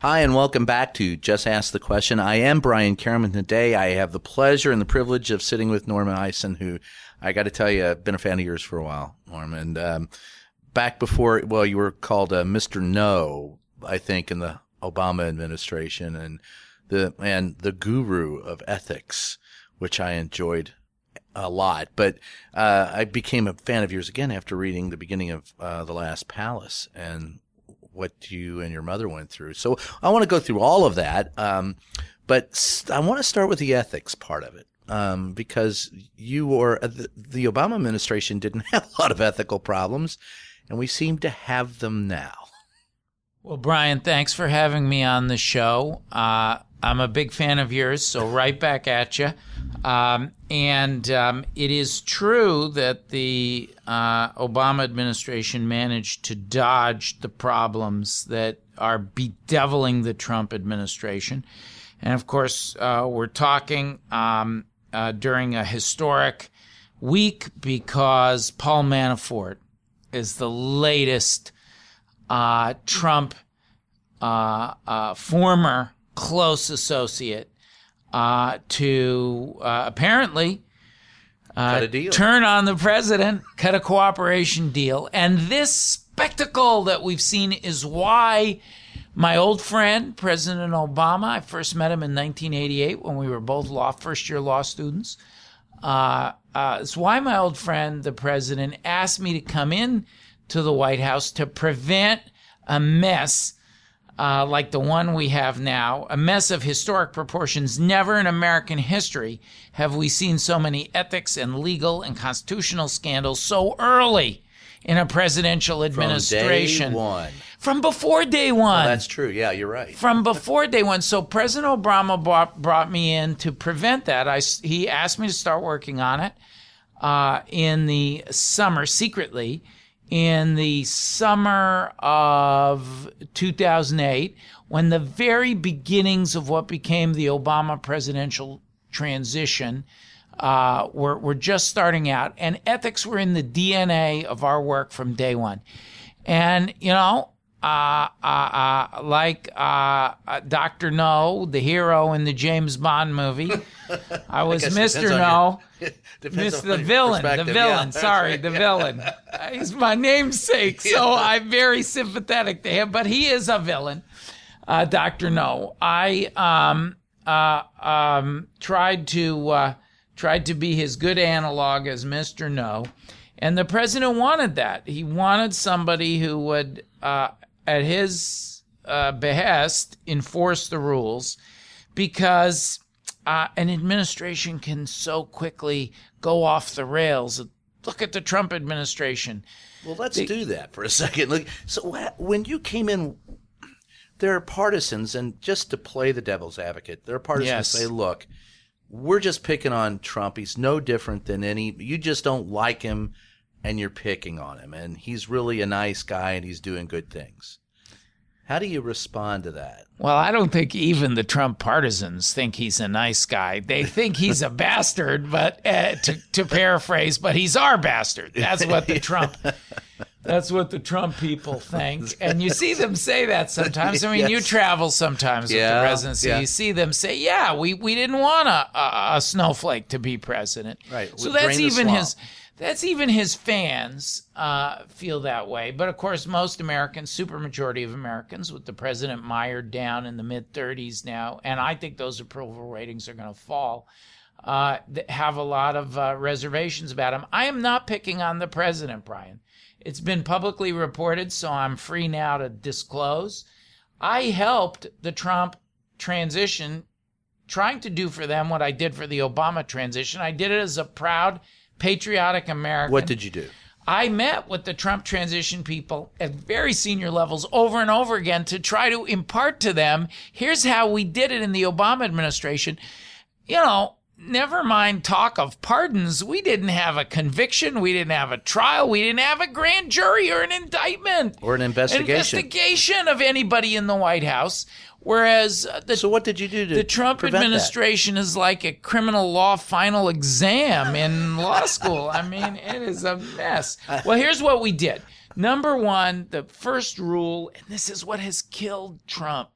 Hi, and welcome back to Just Ask the Question. I am Brian Karem, and today I have the pleasure and the privilege of sitting with Norm Eisen, who I got to tell you, I've been a fan of yours for a while, Norm. And um, back before, well, you were called uh, Mr. No, I think, in the Obama administration, and the and the guru of ethics, which I enjoyed a lot. But uh, I became a fan of yours again after reading the beginning of uh, The Last Palace and what you and your mother went through. So I want to go through all of that. Um, but I want to start with the ethics part of it. Um, because you or uh, the, the Obama administration didn't have a lot of ethical problems, and we seem to have them now. Well, Brian, thanks for having me on the show. Uh, I'm a big fan of yours, so right back at you. Um, and um, it is true that the uh, Obama administration managed to dodge the problems that are bedeviling the Trump administration. And of course, uh, we're talking um, uh, during a historic week because Paul Manafort is the latest uh, Trump uh, uh, former close associate uh, to uh, apparently uh, turn on the president, cut a cooperation deal. And this spectacle that we've seen is why my old friend, President Obama, I first met him in 1988 when we were both law first year law students. Uh, uh, it's why my old friend, the president, asked me to come in to the White House to prevent a mess uh, like the one we have now, a mess of historic proportions. Never in American history have we seen so many ethics and legal and constitutional scandals so early in a presidential administration. From day one. From before day one. Well, that's true. Yeah, you're right. From before day one. So President Obama brought, brought me in to prevent that. I, he asked me to start working on it uh, in the summer secretly in the summer of 2008 when the very beginnings of what became the Obama presidential transition uh, were, were just starting out, and ethics were in the DNA of our work from day one. And, you know, uh, uh, uh, like uh, uh, Doctor No, the hero in the James Bond movie. I was Mr. No, Miss the villain, the villain. Yeah, sorry, right. the villain. He's my namesake, so yeah. I'm very sympathetic to him. But he is a villain, uh, Doctor No. I um, uh um, tried to tried to be his good analog as Mr. No. And the president wanted that. He wanted somebody who would uh, at his uh, behest, enforce the rules because uh, an administration can so quickly go off the rails. Look at the Trump administration. Well, let's they, do that for a second. Look, so when you came in, there are partisans, and just to play the devil's advocate, there are partisans yes. say, "Look, we're just picking on Trump. He's no different than any. You just don't like him." And you're picking on him and he's really a nice guy and he's doing good things. How do you respond to that? Well, I don't think even the Trump partisans think he's a nice guy. They think he's a bastard, but uh, to, to paraphrase, but he's our bastard. That's what the Trump That's what the Trump people think. And you see them say that sometimes. I mean, yes. you travel sometimes yeah, with the presidency. Yeah. You see them say, yeah, we, we didn't want a, a, a snowflake to be president. Right. So that's even his that's even his fans uh, feel that way. But of course, most Americans, supermajority of Americans, with the president mired down in the mid 30s now, and I think those approval ratings are going to fall, uh, have a lot of uh, reservations about him. I am not picking on the president, Brian. It's been publicly reported, so I'm free now to disclose. I helped the Trump transition, trying to do for them what I did for the Obama transition. I did it as a proud patriotic American. What did you do? I met with the Trump transition people at very senior levels over and over again to try to impart to them here's how we did it in the Obama administration. You know, never mind talk of pardons, we didn't have a conviction, we didn't have a trial, we didn't have a grand jury or an indictment Or an investigation. investigation of anybody in the White House. Whereas uh, the So what did you do to the Trump administration is like a criminal law final exam in law school. I mean, it is a mess. Well, here's what we did. Number one, the first rule, and this is what has killed Trump.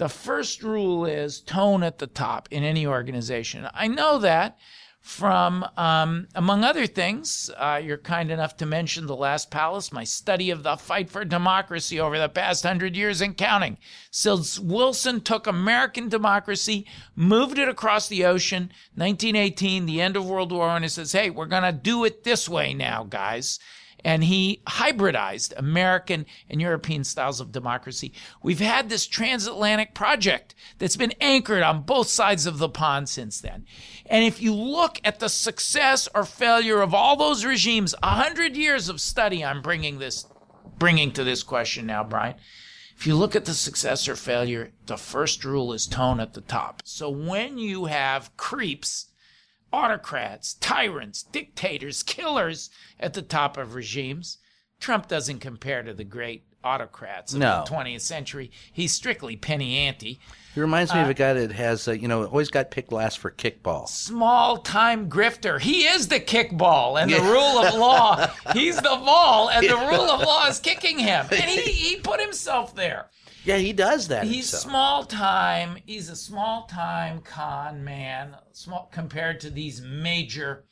The first rule is tone at the top in any organization. I know that from, um, among other things, uh, you're kind enough to mention The Last Palace, my study of the fight for democracy over the past hundred years and counting. Since Wilson took American democracy, moved it across the ocean, 1918, the end of World War I, and it says, hey, we're going to do it this way now, guys and he hybridized American and European styles of democracy. We've had this transatlantic project that's been anchored on both sides of the pond since then. And if you look at the success or failure of all those regimes, a hundred years of study, I'm bringing this, bringing to this question now, Brian. If you look at the success or failure, the first rule is tone at the top. So when you have creeps autocrats, tyrants, dictators, killers at the top of regimes. Trump doesn't compare to the great autocrats of No. the 20th century. He's strictly penny ante. He reminds Uh, me of a guy that has, uh, you know, always got picked last for kickball. Small time grifter. He is the kickball and the rule of law. He's the ball and the rule of law is kicking him. And he, he put himself there. Yeah, he does that. He's himself. small time. He's a small time con man, small compared to these major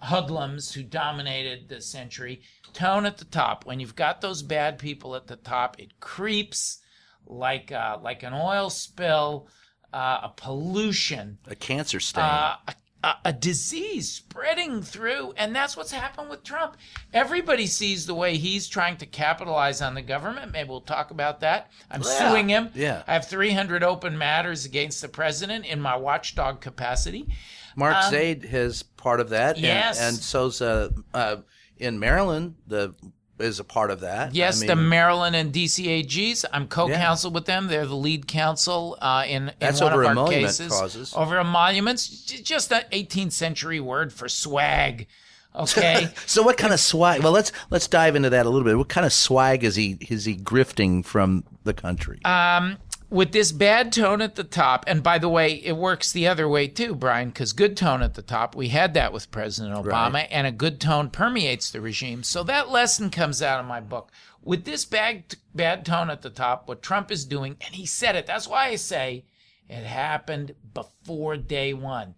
hoodlums who dominated the century. Tone at the top. When you've got those bad people at the top, it creeps like uh, like an oil spill, uh, a pollution, a cancer stain. uh, a, a, a disease spreading through, and that's what's happened with Trump. Everybody sees the way he's trying to capitalize on the government. Maybe we'll talk about that. I'm Yeah, suing him. yeah. I have 300 open matters against the president in my watchdog capacity. Mark Zaid is part of that. and- um, yes. And, so's uh, uh, in Maryland, the is a part of that. Yes, I the Maryland and DCAGs. I'm co-counsel with them. They're the lead counsel uh, in, in That's one over of our emolument cases. causes. Over emoluments, just an 18th century word for swag. Okay. So what kind of swag? Well, let's let's dive into that a little bit. What kind of swag is he is he grifting from the country? Uh, with this bad tone at the top, and by the way, it works the other way too, Brian, because good tone at the top, we had that with President Obama, Right. and a good tone permeates the regime. So that lesson comes out of my book. With this bad, bad tone at the top, what Trump is doing, and he said it, that's why I say it happened before day one.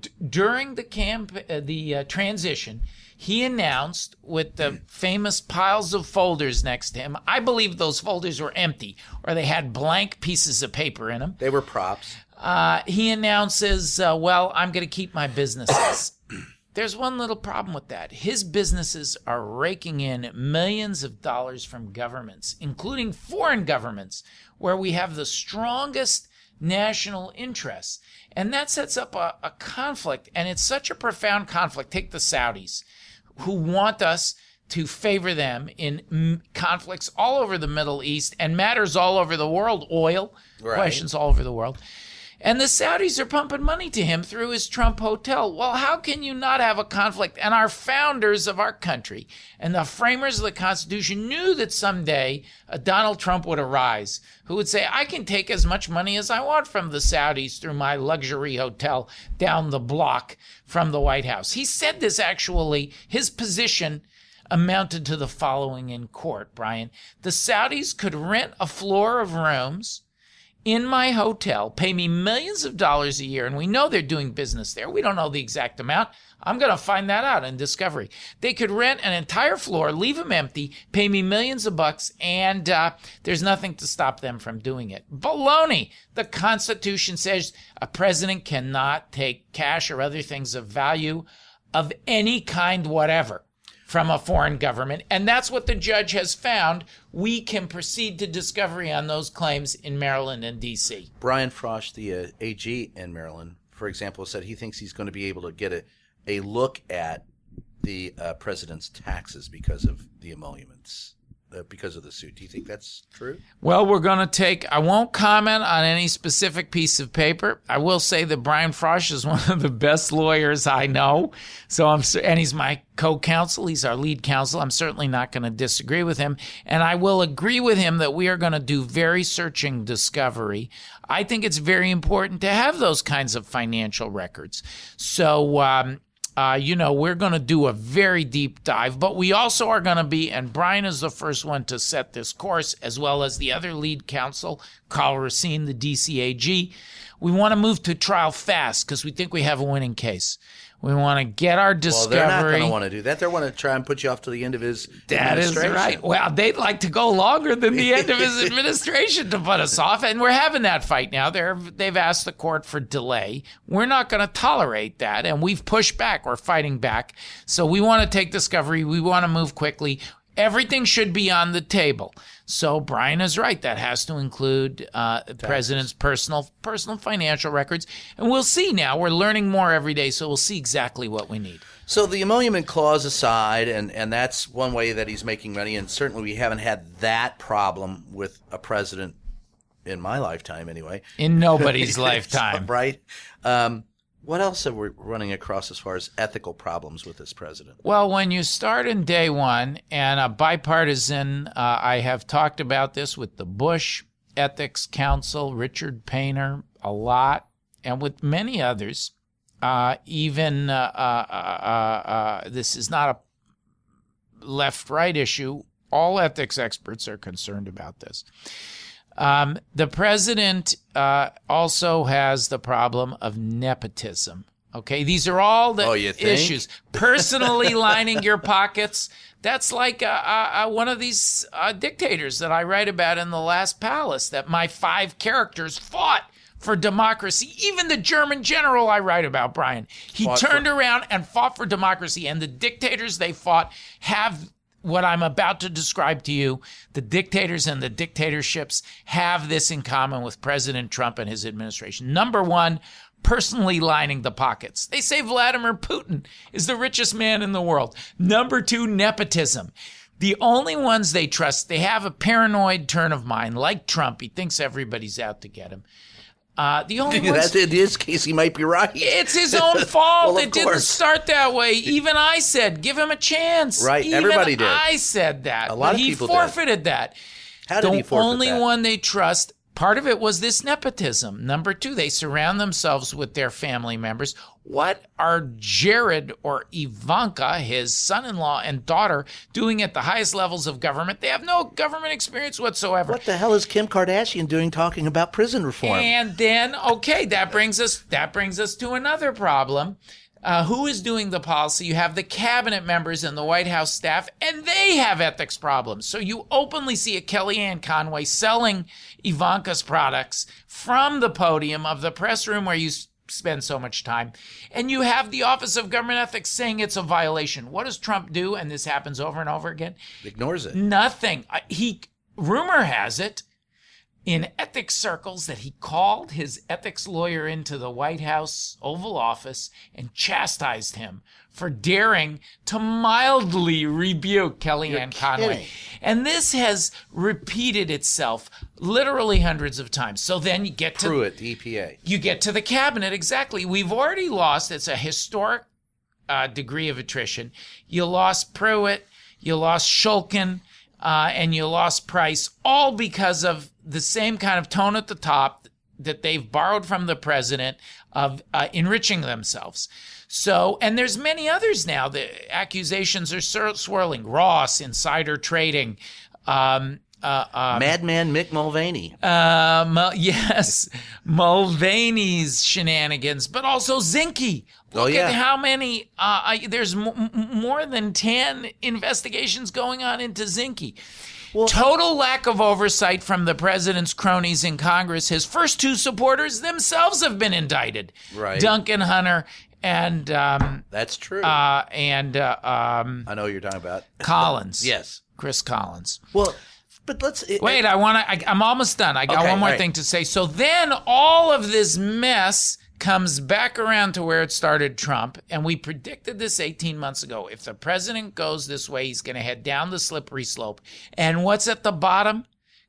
D- during the camp, uh, the uh, transition, he announced with the famous piles of folders next to him. I believe those folders were empty, or they had blank pieces of paper in them. they were props. Uh, he announces, uh, "Well, I'm going to keep my businesses." There's one little problem with that. His businesses are raking in millions of dollars from governments, including foreign governments, where we have the strongest national interests. And that sets up a, a conflict. And it's such a profound conflict. Take the Saudis, who want us to favor them in conflicts all over the Middle East and matters all over the world, oil questions all over the world. And the Saudis are pumping money to him through his Trump hotel. Well, how can you not have a conflict? And our founders of our country and the framers of the Constitution knew that someday a Donald Trump would arise who would say, I can take as much money as I want from the Saudis through my luxury hotel down the block from the White House. He said this actually, his position amounted to the following in court, Brian. The Saudis could rent a floor of rooms in my hotel, pay me millions of dollars a year, and we know they're doing business there. We don't know the exact amount. I'm going to find that out in Discovery. They could rent an entire floor, leave them empty, pay me millions of bucks, and uh, there's nothing to stop them from doing it. Baloney! The Constitution says a president cannot take cash or other things of value of any kind whatever from a foreign government. And that's what the judge has found. We can proceed to discovery on those claims in Maryland and D.C. Brian Frosh, the uh, AG in Maryland, for example, said he thinks he's going to be able to get a, a look at the uh, president's taxes because of the emoluments. Uh, because of the suit. Do you think that's true? Well, we're going to take, I won't comment on any specific piece of paper. I will say that Brian Frosh is one of the best lawyers I know. So I'm, and he's my co counsel. He's our lead counsel. I'm certainly not going to disagree with him. And I will agree with him that we are going to do very searching discovery. I think it's very important to have those kinds of financial records. So, um, uh, you know, we're going to do a very deep dive, but we also are going to be, and Brian is the first one to set this course, as well as the other lead counsel, Karl Racine, the DCAG. We want to move to trial fast because we think we have a winning case. We want to get our discovery. Well, they're not going to want to do that. They want to try and put you off to the end of his That is right. Well, they'd like to go longer than the end of his administration to put us off, and we're having that fight now. They're they've asked the court for delay. We're not going to tolerate that, and we've pushed back. We're fighting back. So we want to take discovery. We want to move quickly. Everything should be on the table. So Brian is right. That has to include uh, the president's personal personal financial records, and we'll see. Now we're learning more every day, so we'll see exactly what we need. So the emolument clause aside, and, and that's one way that he's making money, and certainly we haven't had that problem with a president in my lifetime, anyway. In nobody's lifetime, right? Um, what else are we running across as far as ethical problems with this president? Well, when you start in day one, and a bipartisan, uh, I have talked about this with the Bush Ethics Counsel, Richard Painter, a lot, and with many others. Uh, even uh, uh, uh, uh this is not a left right issue. All ethics experts are concerned about this. Um, the president uh, also has the problem of nepotism. Okay, these are all the oh, issues. Personally lining your pockets. That's like uh, uh, uh, one of these uh, dictators that I write about in The Last Palace that my five characters fought for democracy. Even the German general I write about, Brian, he fought turned for- around and fought for democracy. And the dictators they fought have what I'm about to describe to you, the dictators and the dictatorships have this in common with President Trump and his administration. Number one, personally lining the pockets. They say Vladimir Putin is the richest man in the world. Number two, nepotism. The only ones they trust, they have a paranoid turn of mind, like Trump. He thinks everybody's out to get him. Uh, the only ones, in his case, he might be right. It's his own fault. well, it course. didn't start that way. Even I said, give him a chance. Right, Even everybody did. I said that. A lot of he people forfeited did. that. How did the he forfeit only that? one they trust Part of it was this nepotism. Number two, they surround themselves with their family members. What are Jared or Ivanka, his son in law and daughter, doing at the highest levels of government? They have no government experience whatsoever. What the hell is Kim Kardashian doing talking about prison reform? And then, okay, that brings us that brings us to another problem. Uh, who is doing the policy? You have the cabinet members and the White House staff, and they have ethics problems. So you openly see a Kellyanne Conway selling Ivanka's products from the podium of the press room where you spend so much time. And you have the Office of Government Ethics saying it's a violation. What does Trump do? And this happens over and over again. Ignores it. Nothing. He rumor has it in ethics circles that he called his ethics lawyer into the White House Oval Office and chastised him for daring to mildly rebuke Kellyanne Conway. And this has repeated itself literally hundreds of times. So then you get to Pruitt, the EPA. You get to the cabinet exactly. We've already lost. It's a historic uh, degree of attrition. You lost Pruitt. You lost Shulkin. Uh, and you lost Price, all because of the same kind of tone at the top that they've borrowed from the president of uh, enriching themselves. So, and there's many others now. The accusations are swirling. Ross, insider trading. Um, uh, um, Madman Mick Mulvaney. Um, yes, Mulvaney's shenanigans, but also Zinke. Oh, Look yeah. at how many. Uh, I, there's m- more than ten investigations going on into Zinke. Well, Total lack of oversight from the president's cronies in Congress. His first two supporters themselves have been indicted. Right. Duncan Hunter and um, that's true. Uh, and uh, um, I know what you're talking about. Collins. yes, Chris Collins. Well, but let's it, wait. I want to. I'm almost done. I got Okay, one more right. thing to say. So then, all of this mess comes back around to where it started Trump. And we predicted this 18 months ago. If the president goes this way, he's going to head down the slippery slope. And what's at the bottom?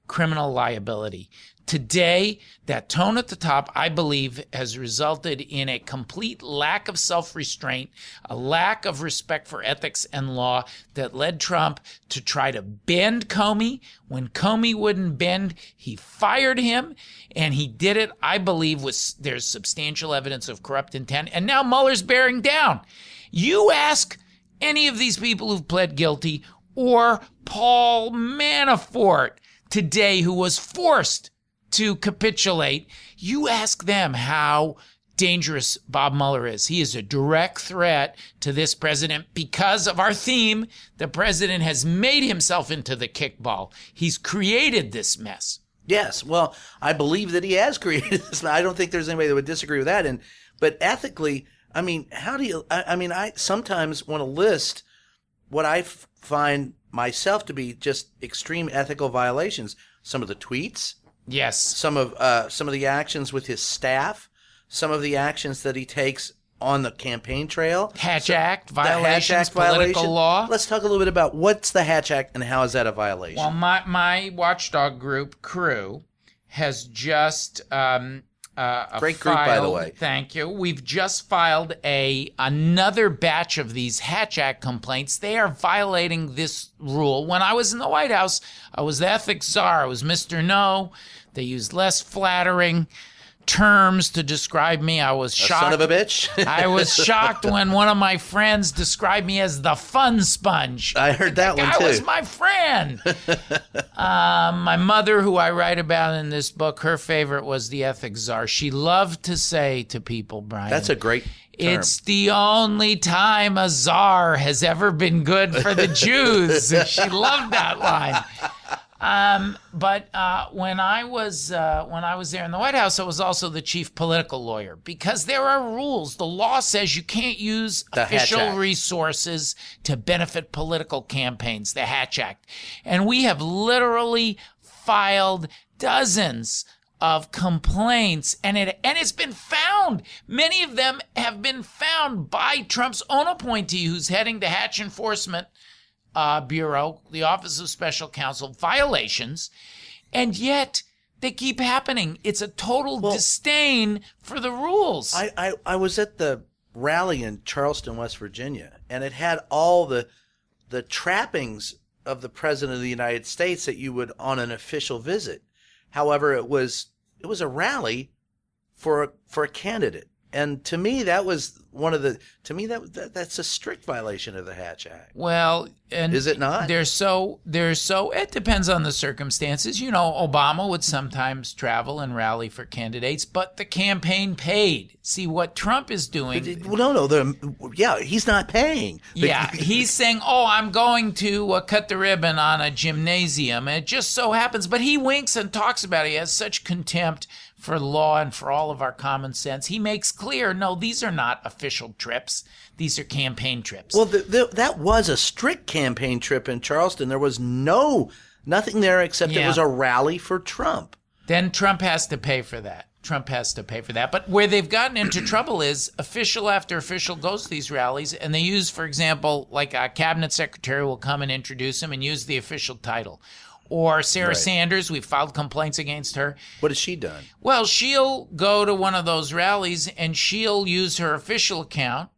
Criminal liability. Today, that tone at the top, I believe, has resulted in a complete lack of self restraint, a lack of respect for ethics and law that led Trump to try to bend Comey. When Comey wouldn't bend, he fired him, and he did it, I believe, with there's substantial evidence of corrupt intent. And now Mueller's bearing down. You ask any of these people who've pled guilty or Paul Manafort today, who was forced to capitulate, you ask them how dangerous Bob Mueller is. He is a direct threat to this president because of our theme. The president has made himself into the kickball. He's created this mess. Yes, well, I believe that he has created this. I don't think there's anybody that would disagree with that. And but ethically, I mean, how do you? I, I mean, I sometimes want to list what I f- find myself to be just extreme ethical violations. Some of the tweets, Yes. some of uh, some of the actions with his staff, some of the actions that he takes on the campaign trail. Hatch So- Act the Hatch violations, Act political violation. law. Let's talk a little bit about what's the Hatch Act and how is that a violation? Well, my my watchdog group CREW has just um, uh, Great group, by the way. Thank you. We've just filed a another batch of these Hatch Act complaints. They are violating this rule. When I was in the White House, I was the ethics czar. I was Mister No. They used less flattering terms to describe me. I was shocked. Son of a bitch. I was shocked when one of my friends described me as the fun sponge. I heard that one guy too. was my friend. um, my mother, who I write about in this book, her favorite was the ethics czar. She loved to say to people, Brian, That's a great term. it's the only time a czar has ever been good for the Jews. she loved that line. Um, but uh, when I was uh, when I was there in the White House, I was also the chief political lawyer because there are rules. The law says you can't use The official resources to benefit political campaigns. The Hatch Act, and we have literally filed dozens of complaints and it and it's been found many of them have been found by Trump's own appointee who's heading the Hatch enforcement uh, Bureau, the Office of Special Counsel, violations, and yet they keep happening. It's a total disdain for the rules. I, I, I was at the rally in Charleston, West Virginia, and it had all the the trappings of the president of the United States that you would on an official visit. However, it was it was a rally for a, for a candidate, and to me that was one of the to me that, that that's a strict violation of the Hatch Act. well, and Is it not? They're so they're so. It depends on the circumstances. You know, Obama would sometimes travel and rally for candidates, but the campaign paid. See what Trump is doing. Well, no, no, the yeah, he's not paying. Yeah, he's saying, "Oh, I'm going to uh, cut the ribbon on a gymnasium," and it just so happens. But he winks and talks about it. He has such contempt for law and for all of our common sense. He makes clear, no, these are not official trips; these are campaign trips. Well, the, the, that was a strict campaign trip in Charleston. There was no nothing there except it was a rally for Trump. then Trump has to pay for that. Trump has to pay for that. But where they've gotten into trouble is official after official goes to these rallies and they use, for example, like a cabinet secretary will come and introduce him and use the official title. Or Sarah Sanders, We've filed complaints against her. What has she done? Well, she'll go to one of those rallies and she'll use her official account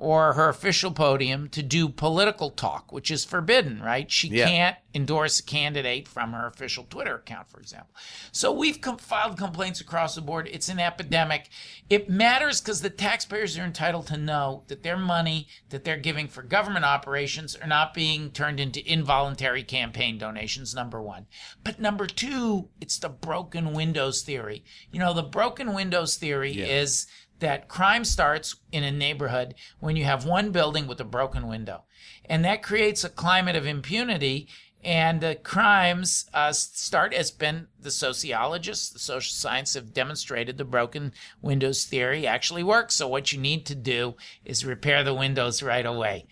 or her official podium to do political talk, which is forbidden, right? She Yeah. can't endorse a candidate from her official Twitter account, for example. So we've com- filed complaints across the board. It's an epidemic. It matters because the taxpayers are entitled to know that their money that they're giving for government operations are not being turned into involuntary campaign donations, number one. But number two, it's the broken windows theory. You know, the broken windows theory is that crime starts in a neighborhood when you have one building with a broken window. And that creates a climate of impunity. And the crimes uh, start, as been the sociologists, the social science have demonstrated the broken windows theory actually works. So what you need to do is repair the windows right away.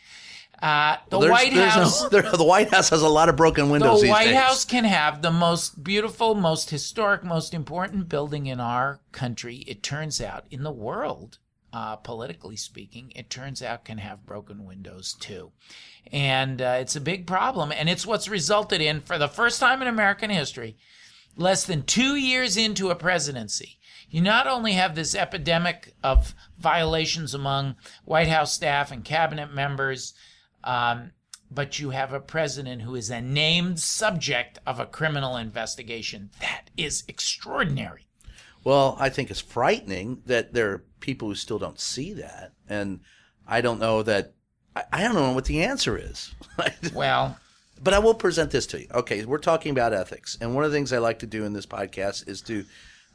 Uh, the There's- White there's no- House. there- the White House has a lot of broken windows the White days. House can have the most beautiful, most historic, most important building in our country. It turns out, in the world, uh, politically speaking, it turns out can have broken windows too. And uh, it's a big problem. And it's what's resulted in, for the first time in American history, less than two years into a presidency, you not only have this epidemic of violations among White House staff and cabinet members, um, but you have a president who is a named subject of a criminal investigation. That is extraordinary. Well, I think it's frightening that there are people who still don't see that, and I don't know that. I, I don't know what the answer is. Well, But I will present this to you. Okay, we're talking about ethics, and one of the things I like to do in this podcast is to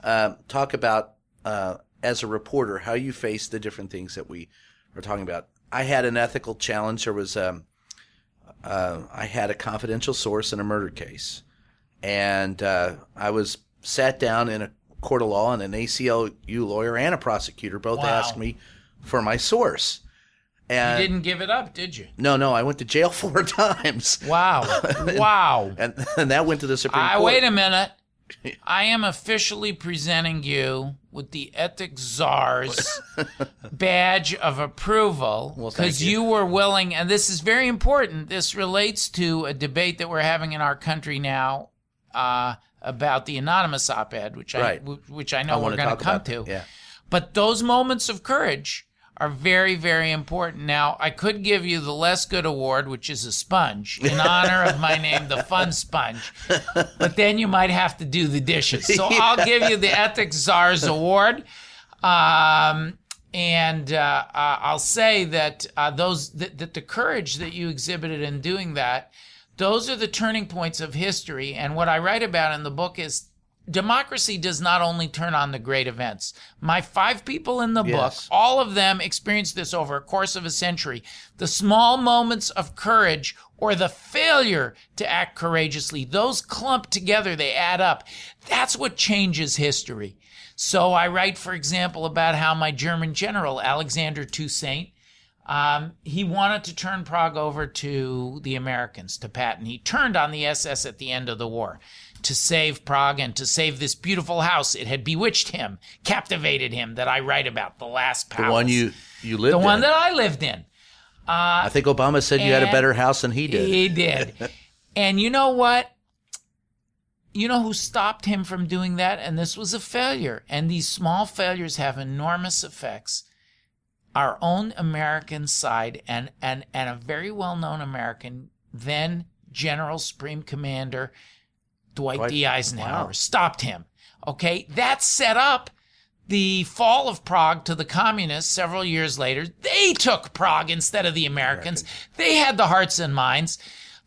um, talk about, uh, as a reporter, how you face the different things that we are talking about. I had an ethical challenge. There was, um, uh, I had a confidential source in a murder case, and uh, I was sat down in a court of law, and an ACLU lawyer and a prosecutor both Wow. asked me for my source. And you And didn't give it up, did you? no, no, I went to jail four times. Wow. wow. and and that went to the Supreme I Court. wait a minute. I am officially presenting you with the Ethics Czar's badge of approval Well, because you. you were willing, and this is very important. This relates to a debate that we're having in our country now uh, about the anonymous op-ed, which I Right. which I know I we're going to come to. Yeah. But those moments of courage are very, very important. Now, I could give you the Less Good Award, which is a sponge, in honor of my name, the Fun Sponge. But then you might have to do the dishes. So I'll give you the Ethics Czar's Award. Um, and uh, uh, I'll say that uh, those that, that the courage that you exhibited in doing that, those are the turning points of history. And what I write about in the book is democracy does not only turn on the great events. My five people in the book, all of them experienced this over a course of a century. The small moments of courage or the failure to act courageously, those clump together, they add up. That's what changes history. So I write, for example, about how my German general, Alexander Toussaint, um, he wanted to turn Prague over to the Americans, to Patton. He turned on the SS at the end of the war to save Prague and to save this beautiful house. It had bewitched him, captivated him, that I write about, the last palace. The one you you lived in the one that I lived in. I think Obama said you had a better house than he did. He did. and you know what? You know who stopped him from doing that? And this was a failure. And these small failures have enormous effects. Our own American side and, and, and a very well known American, then General Supreme Commander Dwight, Dwight- D. Eisenhower, wow. stopped him. Okay, that set up the fall of Prague to the communists several years later. They took Prague instead of the Americans. They had the hearts and minds.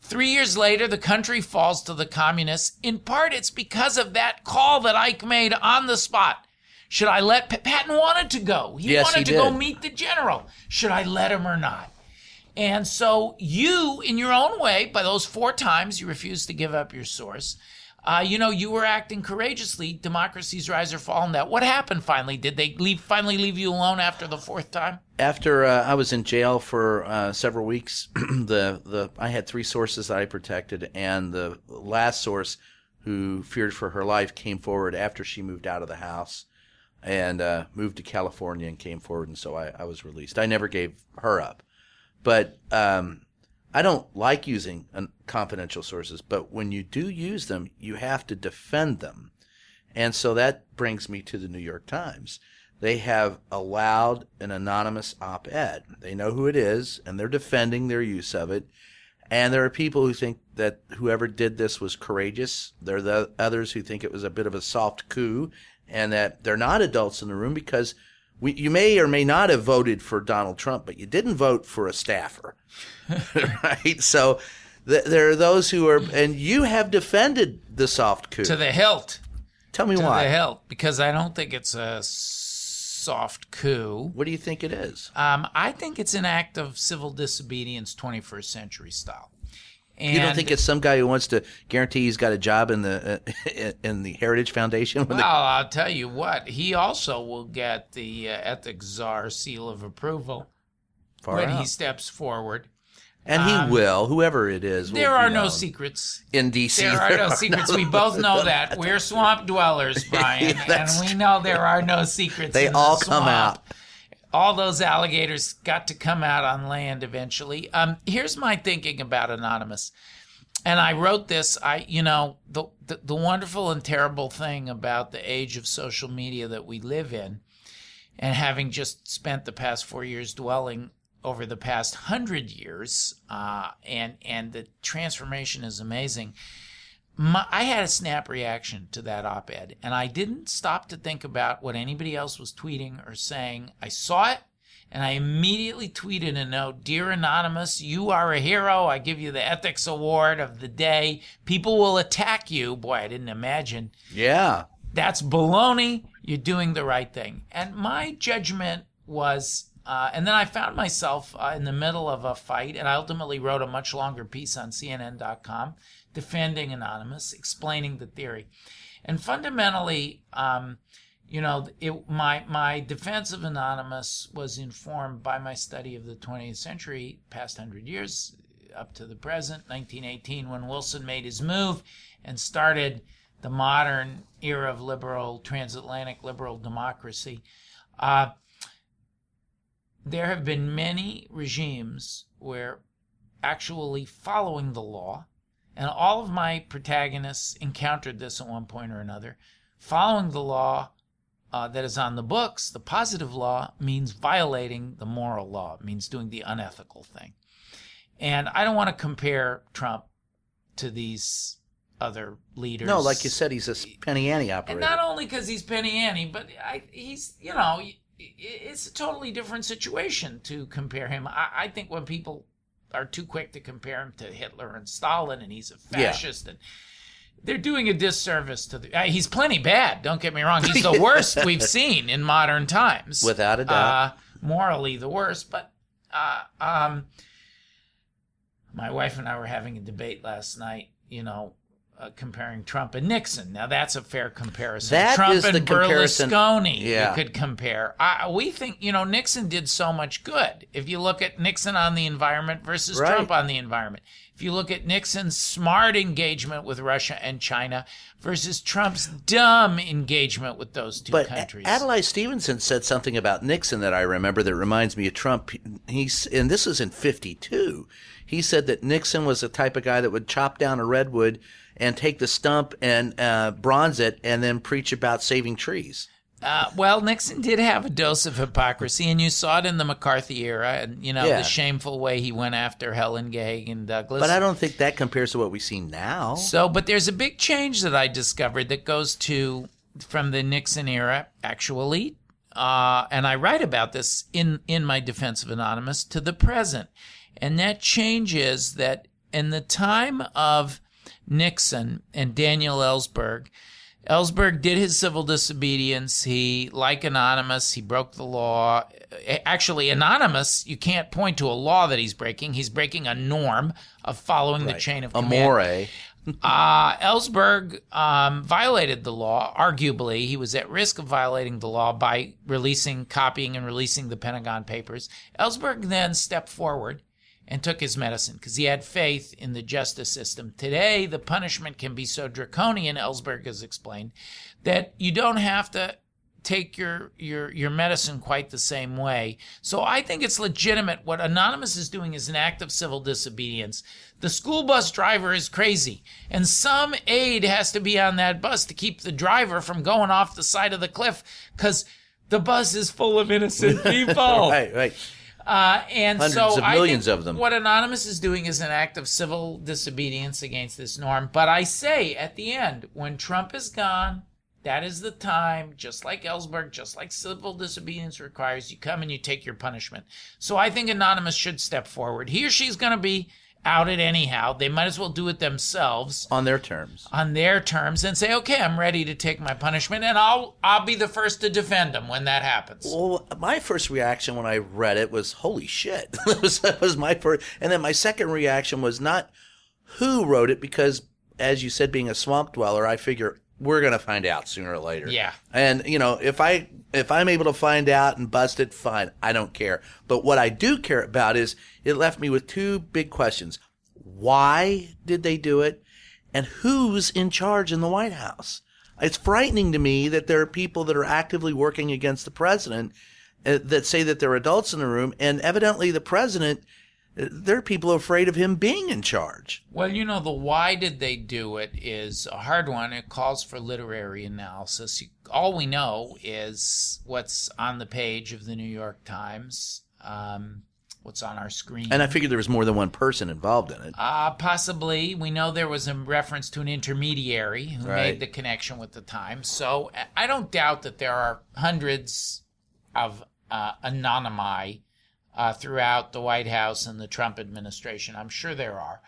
Three years later, the country falls to the communists. In part, it's because of that call that Ike made on the spot. Should I let P- Patton wanted to go? He Yes, wanted he to go meet the general. Should I let him or not? And so you, in your own way, by those four times you refused to give up your source, uh, you know, you were acting courageously. Democracies rise or fall in that. What happened finally? Did they leave finally leave you alone after the fourth time? After uh, I was in jail for uh, several weeks, the the I had three sources that I protected, and the last source, who feared for her life, came forward after she moved out of the house, and uh, moved to California and came forward, and so I, I was released. I never gave her up, but um, I don't like using confidential sources. But when you do use them, you have to defend them. And so that brings me to the New York Times. They have allowed an anonymous op ed. They know who it is and they're defending their use of it. And there are people who think that whoever did this was courageous. There are the others who think it was a bit of a soft coup and that they're not adults in the room because we, you may or may not have voted for Donald Trump, but you didn't vote for a staffer. right? So th- there are those who are, and you have defended the soft coup. To the hilt. Tell me why. To why. the hilt. Because I don't think it's a soft coup. What do you think it is? Um, I think it's an act of civil disobedience, 21st century style. And You don't think it's some guy who wants to guarantee he's got a job in the uh, in the Heritage Foundation? Well, I'll tell you what. He also will get the uh, ethics czar seal of approval Far when out. he steps forward. And he Um, will, whoever it is. There be are no known. secrets. in DC. There are no secrets. We both know that. We're swamp dwellers, Brian, and we know there are no secrets. They in the all come out. All those alligators got to come out on land eventually. Um, here's my thinking about Anonymous, and I wrote this. I, you know, the, the the wonderful and terrible thing about the age of social media that we live in, and having just spent the past four years dwelling over the past hundred years, uh, and and the transformation is amazing. My, I had a snap reaction to that op-ed, and I didn't stop to think about what anybody else was tweeting or saying. I saw it, and I immediately tweeted a note: "Dear Anonymous, you are a hero. I give you the ethics award of the day. People will attack you." Boy, I didn't imagine Yeah. that's baloney. You're doing the right thing. And my judgment was, uh, and then I found myself uh, in the middle of a fight, and I ultimately wrote a much longer piece on CNN.com defending Anonymous, explaining the theory. And fundamentally, um, you know, it, my my defense of Anonymous was informed by my study of the 20th century, past hundred years, up to the present, 1918, when Wilson made his move and started the modern era of liberal transatlantic liberal democracy. Uh, there have been many regimes where actually following the law, and all of my protagonists encountered this at one point or another. Following the law uh, that is on the books, the positive law means violating the moral law, it means doing the unethical thing. And I don't want to compare Trump to these other leaders. No, like you said, he's a penny ante operator. And not only because he's Penny Annie, but I, he's, you know, it's a totally different situation to compare him. I, I think when people are too quick to compare him to Hitler and Stalin and he's a Yeah. fascist and they're doing a disservice to the. Uh, he's plenty bad. Don't get me wrong. He's the worst we've seen in modern times, Without a doubt. Uh, morally, the worst. But uh, um, my wife and I were having a debate last night. You know, uh, comparing Trump and Nixon. Now that's a fair comparison. That Trump is and the comparison- Berlusconi, Yeah. you could compare. I, we think you know Nixon did so much good. If you look at Nixon on the environment versus Right. Trump on the environment, if you look at Nixon's smart engagement with Russia and China versus Trump's dumb engagement with those two But countries. Adlai Stevenson said something about Nixon that I remember that reminds me of Trump. He's and this was in '52. He said that Nixon was the type of guy that would chop down a redwood and take the stump and uh, bronze it, and then preach about saving trees. Uh, well, Nixon did have a dose of hypocrisy, and you saw it in the McCarthy era, and you know Yeah. the shameful way he went after Helen Gahagan Douglas. But I don't think that compares to what we see now. So, but there's a big change that I discovered that goes to from the Nixon era, actually, uh, and I write about this in in my defense of Anonymous to the present, and that change is that in the time of Nixon and Daniel Ellsberg. Ellsberg did his civil disobedience. He, like Anonymous, he broke the law. Actually, Anonymous, you can't point to a law that he's breaking. He's breaking a norm of following the chain of command. Amore. Uh, Ellsberg um, violated the law. Arguably, he was at risk of violating the law by releasing, copying, and releasing the Pentagon Papers. Ellsberg then stepped forward and took his medicine because he had faith in the justice system. Today, the punishment can be so draconian, Ellsberg has explained, that you don't have to take your your your medicine quite the same way. So I think it's legitimate. What Anonymous is doing is an act of civil disobedience. The school bus driver is crazy, and some aide has to be on that bus to keep the driver from going off the side of the cliff because the bus is full of innocent people. Right, right. Uh, and Hundreds so of I millions of them. What Anonymous is doing is an act of civil disobedience against this norm. But I say at the end, when Trump is gone, that is the time, just like Ellsberg, just like civil disobedience requires, you come and you take your punishment. So I think Anonymous should step forward. He or she's going to be outed anyhow. They might as well do it themselves On their terms. on their terms and say, "Okay, I'm ready to take my punishment, and I'll I'll be the first to defend them when that happens." Well, my first reaction when I read it was, "Holy shit!" that, was, that was my first, and then my second reaction was not who wrote it, because as you said, being a swamp dweller, I figure we're gonna find out sooner or later. Yeah. And you know, if I if I'm able to find out and bust it, fine. I don't care. But what I do care about is it left me with two big questions. Why did they do it? And who's in charge in the White House? It's frightening to me that there are people that are actively working against the president uh, that say that there are adults in the room, and evidently the president, there are people afraid of him being in charge. Well, you know, the why did they do it is a hard one. It calls for literary analysis. All we know is what's on the page of the New York Times, um, what's on our screen. And I figured there was more than one person involved in it. Uh, possibly. We know there was a reference to an intermediary who Right. made the connection with the Times. So I- don't doubt that there are hundreds of uh, anonymi uh, throughout the White House and the Trump administration. I'm sure there are.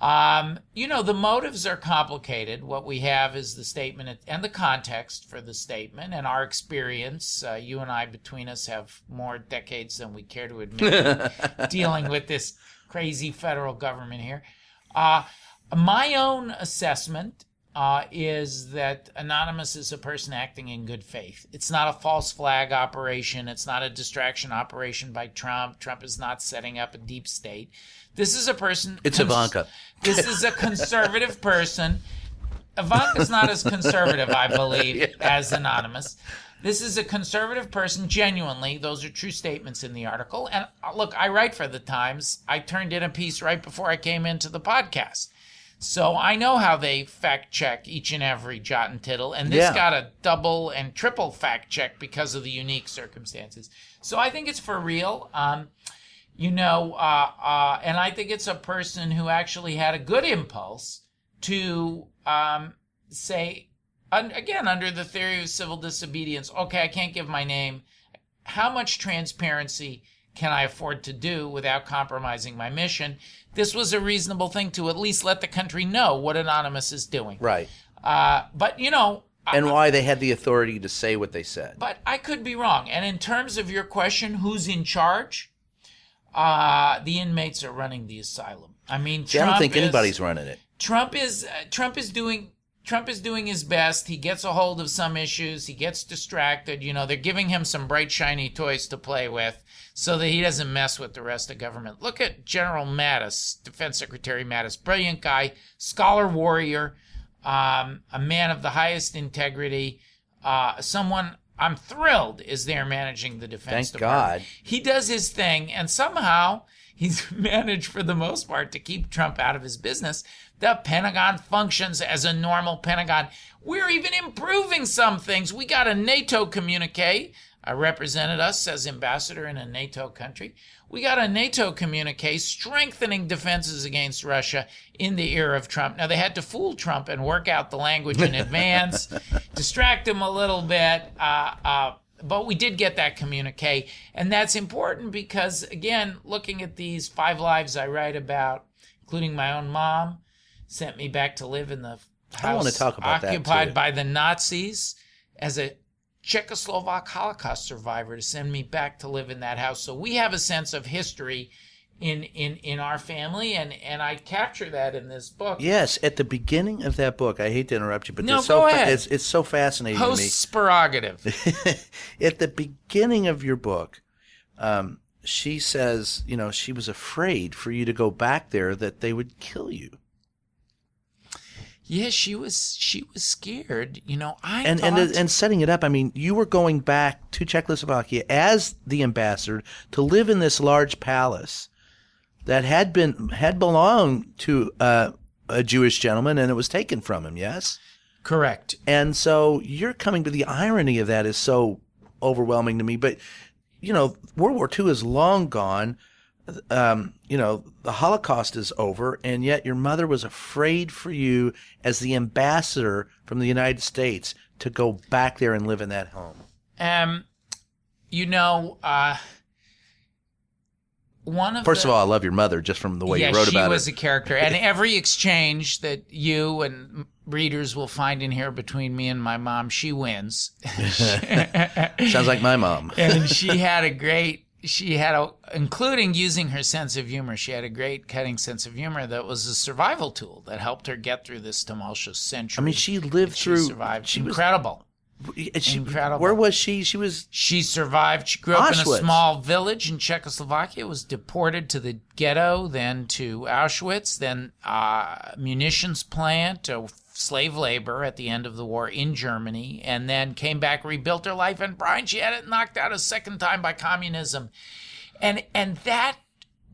Um, you know, the motives are complicated. What we have is the statement and the context for the statement and our experience. Uh, you and I, between us, have more decades than we care to admit dealing with this crazy federal government here. Uh, my own assessment uh, is that Anonymous is a person acting in good faith. It's not a false flag operation. It's not a distraction operation by Trump. Trump is not setting up a deep state. This is a person. It's Ivanka. This is a conservative person. Ivanka's not as conservative, I believe, as Anonymous. This is a conservative person, genuinely. Those are true statements in the article. And uh, look, I write for the Times. I turned in a piece right before I came into the podcast. So I know how they fact check each and every jot and tittle. And this Yeah. got a double and triple fact check because of the unique circumstances. So I think it's for real. Um, you know, uh, uh, and I think it's a person who actually had a good impulse to um, say, un- again, under the theory of civil disobedience, okay, I can't give my name. How much transparency can I afford to do without compromising my mission? This was a reasonable thing to at least let the country know what Anonymous is doing. Right. Uh, but, you know, I- And why they had the authority to say what they said. but I could be wrong. And in terms of your question, who's in charge? Uh, the inmates are running the asylum. I mean, See, I don't think is- anybody's running it. Trump is uh, Trump is doing Trump is doing his best. He gets a hold of some issues. He gets distracted. You know, they're giving him some bright shiny toys to play with so that he doesn't mess with the rest of government. Look at General Mattis, Defense Secretary Mattis, brilliant guy, scholar warrior, um, a man of the highest integrity, uh, someone I'm thrilled is there managing the defense Thank department. God. He does his thing, and somehow he's managed for the most part to keep Trump out of his business. The Pentagon functions as a normal Pentagon. We're even improving some things. We got a NATO communique. I represented us as ambassador in a NATO country. We got a NATO communique strengthening defenses against Russia in the era of Trump. Now, they had to fool Trump and work out the language in advance, distract him a little bit. Uh, uh, but we did get that communique. And that's important because, again, looking at these five lives I write about, including my own mom, sent me back to live in the house I wanna talk about that, occupied by the Nazis as a Czechoslovak Holocaust survivor to send me back to live in that house. So we have a sense of history in in in our family, and and I capture that in this book. Yes, at the beginning of that book, I hate to interrupt you, but No, it's so go fa- ahead. it's it's so fascinating Host's prerogative. to me. at the beginning of your book, um, she says, you know, she was afraid for you to go back there that they would kill you. Yeah, she was she was scared. You know, I and thought, and and setting it up, I mean, you were going back to Czechoslovakia as the ambassador to live in this large palace that had been had belonged to uh, a Jewish gentleman, and it was taken from him. Yes, correct. and so you're coming to the irony of that is so overwhelming to me. But you know, World War II is long gone. Um, you know, the Holocaust is over, and yet your mother was afraid for you as the ambassador from the United States to go back there and live in that home. Um, you know, uh, one of First the, of all, I love your mother just from the way yeah, you wrote about it. she was a character, and every exchange that you and readers will find in here between me and my mom, she wins. Sounds like my mom. and she had a great she had a, including using her sense of humor. She had a great cutting sense of humor that was a survival tool that helped her get through this tumultuous century. I mean, she lived she through. survived. She was Incredible. She, incredible. Where was she? She was. She survived. She grew up in a small village in Czechoslovakia. Was deported to the ghetto, then to Auschwitz, then uh, munitions plant, uh, slave labor at the end of the war in Germany, and then came back, rebuilt her life. And Brian, she had it knocked out a second time by communism, and and that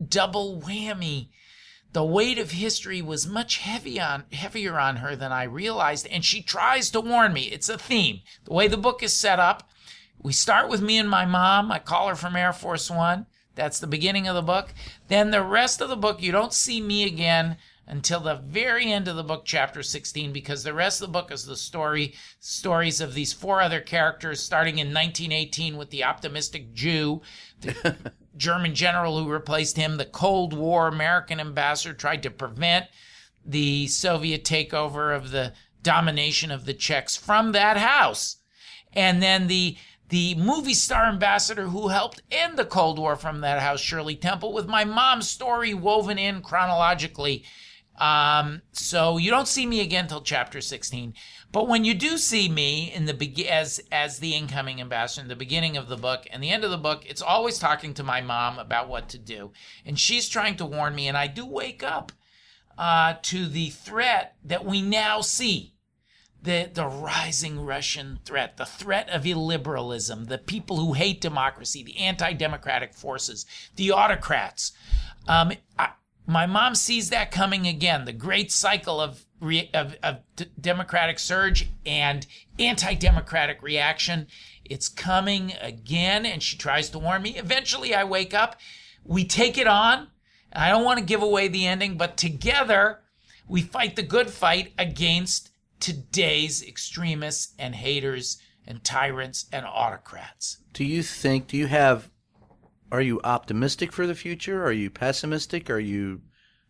double whammy the weight of history was much heavy on, heavier on her than I realized, and she tries to warn me. It's a theme. The way the book is set up, we start with me and my mom. I call her from Air Force One. That's the beginning of the book. Then the rest of the book, you don't see me again until the very end of the book, chapter 16, because the rest of the book is the story stories of these four other characters, starting in 1918 with the optimistic Jew, German general who replaced him, the Cold War American ambassador, tried to prevent the Soviet takeover of the domination of the Czechs from that house. And then the the movie star ambassador who helped end the Cold War from that house, Shirley Temple, with my mom's story woven in chronologically. Um, so you don't see me again till chapter 16. But when you do see me in the be- as as the incoming ambassador in the beginning of the book and the end of the book, it's always talking to my mom about what to do, and she's trying to warn me, and I do wake up uh, to the threat that we now see. The, the rising Russian threat, the threat of illiberalism, the people who hate democracy, the anti democratic forces, the autocrats. Um, I, my mom sees that coming again the great cycle of, re, of, of d- democratic surge and anti democratic reaction. It's coming again, and she tries to warn me. Eventually, I wake up. We take it on. I don't want to give away the ending, but together we fight the good fight against today's extremists and haters and tyrants and autocrats. Do you think? Do you have? Are you optimistic for the future? Are you pessimistic? Are you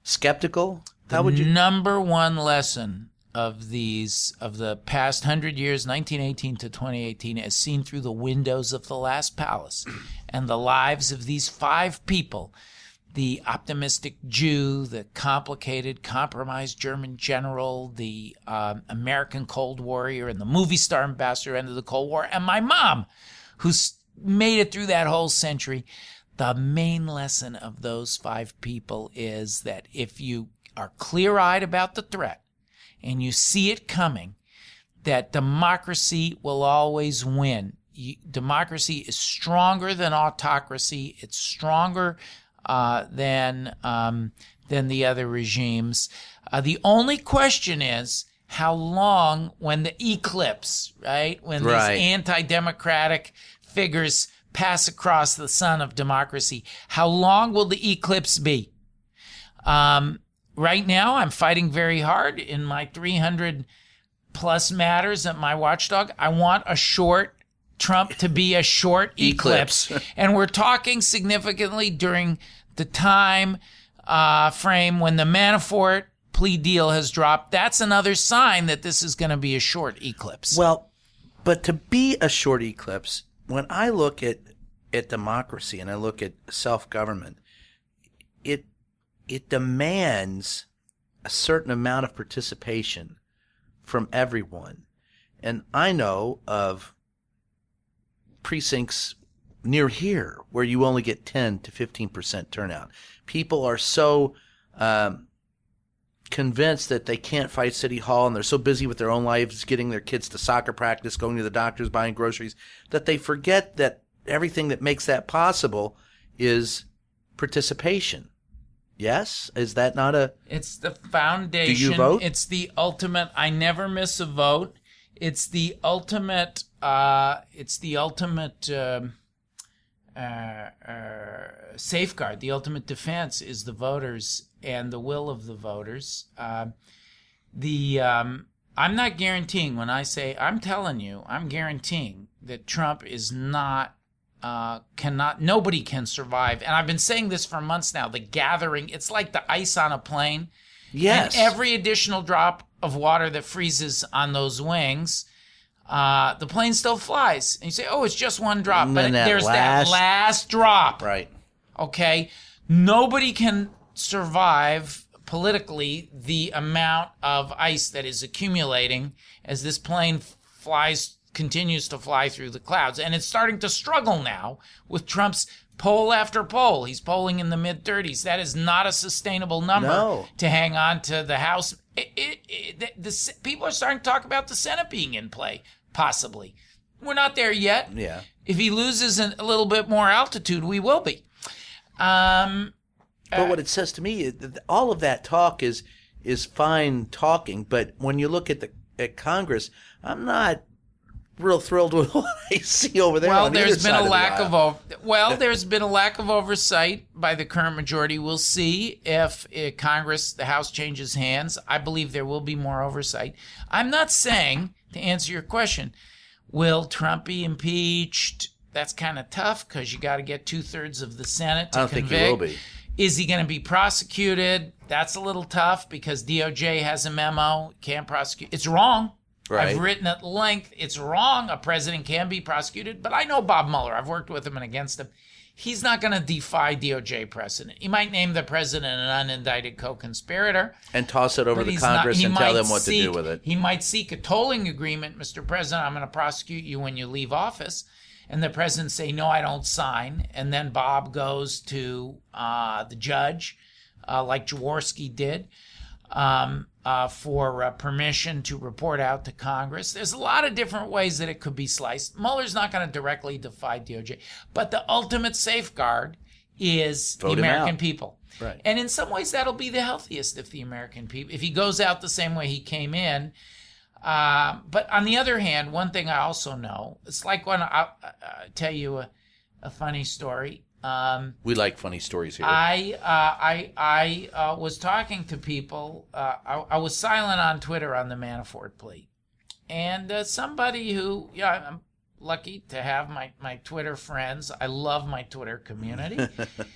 skeptical? How would you? number one lesson of these of the past 100 years 1918 to 2018 as seen through the windows of the last palace and the lives of these five people the optimistic Jew, the complicated, compromised German general, the um, American Cold Warrior, and the movie star ambassador end of the Cold War, and my mom, who's made it through that whole century. The main lesson of those five people is that if you are clear eyed about the threat and you see it coming, that democracy will always win. You, democracy is stronger than autocracy. It's stronger uh, than um, than the other regimes. Uh, the only question is how long, when the eclipse, right, when Right. these anti-democratic figures pass across the sun of democracy, how long will the eclipse be? Um, right now, I'm fighting very hard in my 300 plus matters at my watchdog. I want a short Trump to be a short eclipse. Eclipse. and we're talking significantly during the time uh, frame when the Manafort plea deal has dropped. That's another sign that this is going to be a short eclipse. Well, but to be a short eclipse, when I look at at democracy and I look at self government, it it demands a certain amount of participation from everyone. And I know of precincts near here where you only get 10 to 15% turnout. People are so um, convinced that they can't fight City Hall and they're so busy with their own lives, getting their kids to soccer practice, going to the doctors, buying groceries, that they forget that everything that makes that possible is participation. Yes? Is that not a. It's the foundation. Do you vote? It's the ultimate. I never miss a vote. It's the ultimate. Uh, it's the ultimate um, uh, uh, safeguard. The ultimate defense is the voters and the will of the voters. Um the um, I'm not guaranteeing when I say I'm telling you. I'm guaranteeing that Trump is not uh, cannot nobody can survive and i've been saying this for months now the gathering it's like the ice on a plane Yes. and every additional drop of water that freezes on those wings uh, the plane still flies. And you say, oh, it's just one drop. And but that there's that last- last drop. Right. Okay. Nobody can survive politically the amount of ice that is accumulating as this plane flies, continues to fly through the clouds. And it's starting to struggle now with Trump's poll after poll. He's polling in the mid 30s. That is not a sustainable number No. to hang on to the House. It, it, it, the, the, people are starting to talk about the Senate being in play, possibly. We're not there yet. Yeah. If he loses a little bit more altitude, we will be. Um, But what it says to me, all of that talk is is fine talking, but when you look at the at Congress, I'm not real thrilled with what I see over there. well, there's been a lack aisle. of well, there's been a lack of oversight by the current majority. We'll see if uh, Congress, the House changes hands. I believe there will be more oversight. I'm not saying to answer your question, will Trump be impeached? That's kind of tough because you got to get two thirds of the Senate to I don't think he will be. Is he going to be prosecuted? That's a little tough because DOJ has a memo. Can't prosecute. It's wrong. Right. I've written at length. It's wrong. A president can be prosecuted, but I know Bob Mueller. I've worked with him and against him. He's not going to defy DOJ precedent. He might name the president an unindicted co-conspirator, and toss it over to Congress not, and tell them what seek, to do with it. He might seek a tolling agreement, Mr. President. I'm going to prosecute you when you leave office, and the president say, "No, I don't sign." And then Bob goes to uh, the judge, uh, like Jaworski did, um, uh, for uh, permission to report out to Congress. There's a lot of different ways that it could be sliced. Mueller's not going to directly defy DOJ, but the ultimate safeguard is Vote the American people. Right. And in some ways, that'll be the healthiest if the American people, if he goes out the same way he came in. Uh, but on the other hand, one thing I also know, it's like when I, tell you a, a funny story. Um, We like funny stories here. I uh, I I uh, was talking to people. Uh, I, I was silent on Twitter on the Manafort plea, and uh, somebody who yeah I'm lucky to have my my Twitter friends. I love my Twitter community.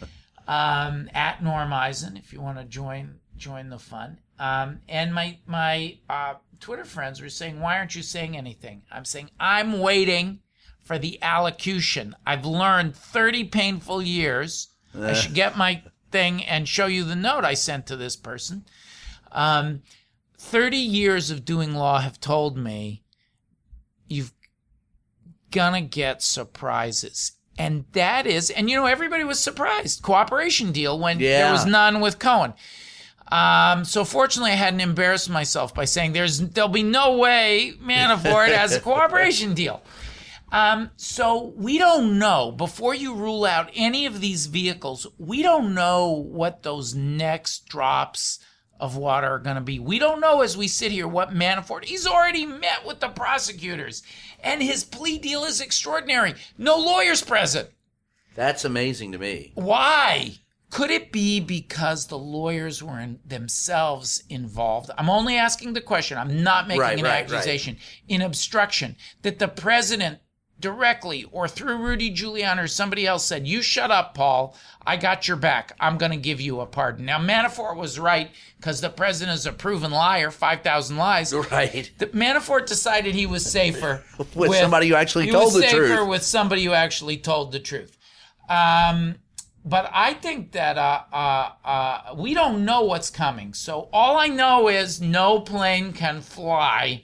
um, at Norm Eisen, if you want to join join the fun. Um, and my my uh, Twitter friends were saying, "Why aren't you saying anything?" I'm saying, "I'm waiting for the allocution. I've learned 30 painful years. I should get my thing and show you the note I sent to this person. Um, 30 years of doing law have told me you've gonna get surprises. And that is, and you know, everybody was surprised. Cooperation deal when there was none with Cohen. Um, so fortunately, I hadn't embarrassed myself by saying there's there'll be no way Manafort has a cooperation deal. Um, so we don't know before you rule out any of these vehicles. We don't know what those next drops of water are going to be. We don't know as we sit here what Manafort. He's already met with the prosecutors, and his plea deal is extraordinary. No lawyers present. That's amazing to me. Why? Could it be because the lawyers were in themselves involved? I'm only asking the question. I'm not making Right, an right, right. accusation. In obstruction, that the president directly or through Rudy Giuliani or somebody else said, You shut up, Paul. I got your back. I'm going to give you a pardon. Now, Manafort was right because the president is a proven liar, 5,000 lies. Right. The, Manafort decided he was safer With somebody who actually he told was the safer truth. with somebody who actually told the truth. Um, but I think that uh, uh, uh, we don't know what's coming. So all I know is no plane can fly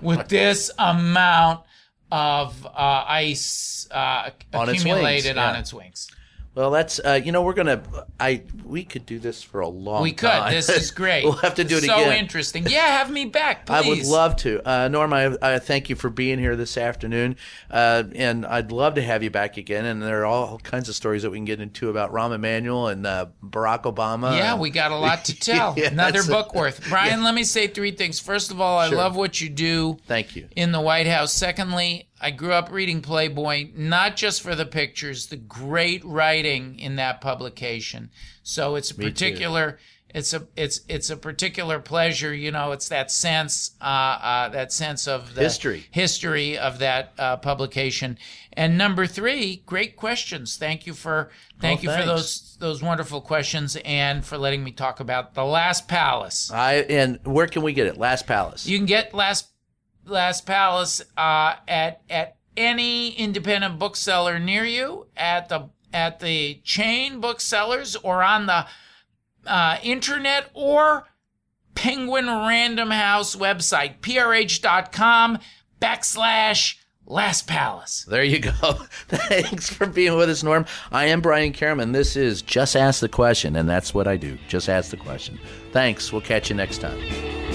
with this amount of uh, ice uh, On its wings, accumulated on its wings. Well, that's uh, you know we're gonna I we could do this for a long. We could. time. This is great. we'll have to do it so again. So interesting. Yeah, have me back, please. I would love to. Uh, Norm, I, I thank you for being here this afternoon. Uh, and I'd love to have you back again. And there are all kinds of stories that we can get into about Rahm Emanuel and uh, Barack Obama. Yeah, we got a lot to tell. Yeah, Another book worth. Brian, let me say three things. First of all, I Sure. love what you do. Thank you. in the White House. Secondly, I grew up reading Playboy, not just for the pictures, the great writing in that publication. So it's a Me too. particular. It's a it's it's a particular pleasure, you know. It's that sense, uh, uh, that sense of the History. history of that uh, publication. And number three, great questions. Thank you for thank Oh, you for those those wonderful questions and for letting me talk about the Last Palace. I and where can we get it? Last Palace. You can get last Last Palace uh, at at any independent bookseller near you, at the at the chain booksellers, or on the uh, internet, or Penguin Random House website, prh.com backslash Last Palace. There you go. Thanks for being with us, Norm. I am Brian Karem. This is Just Ask the Question, and that's what I do. Just ask the question. Thanks. We'll catch you next time.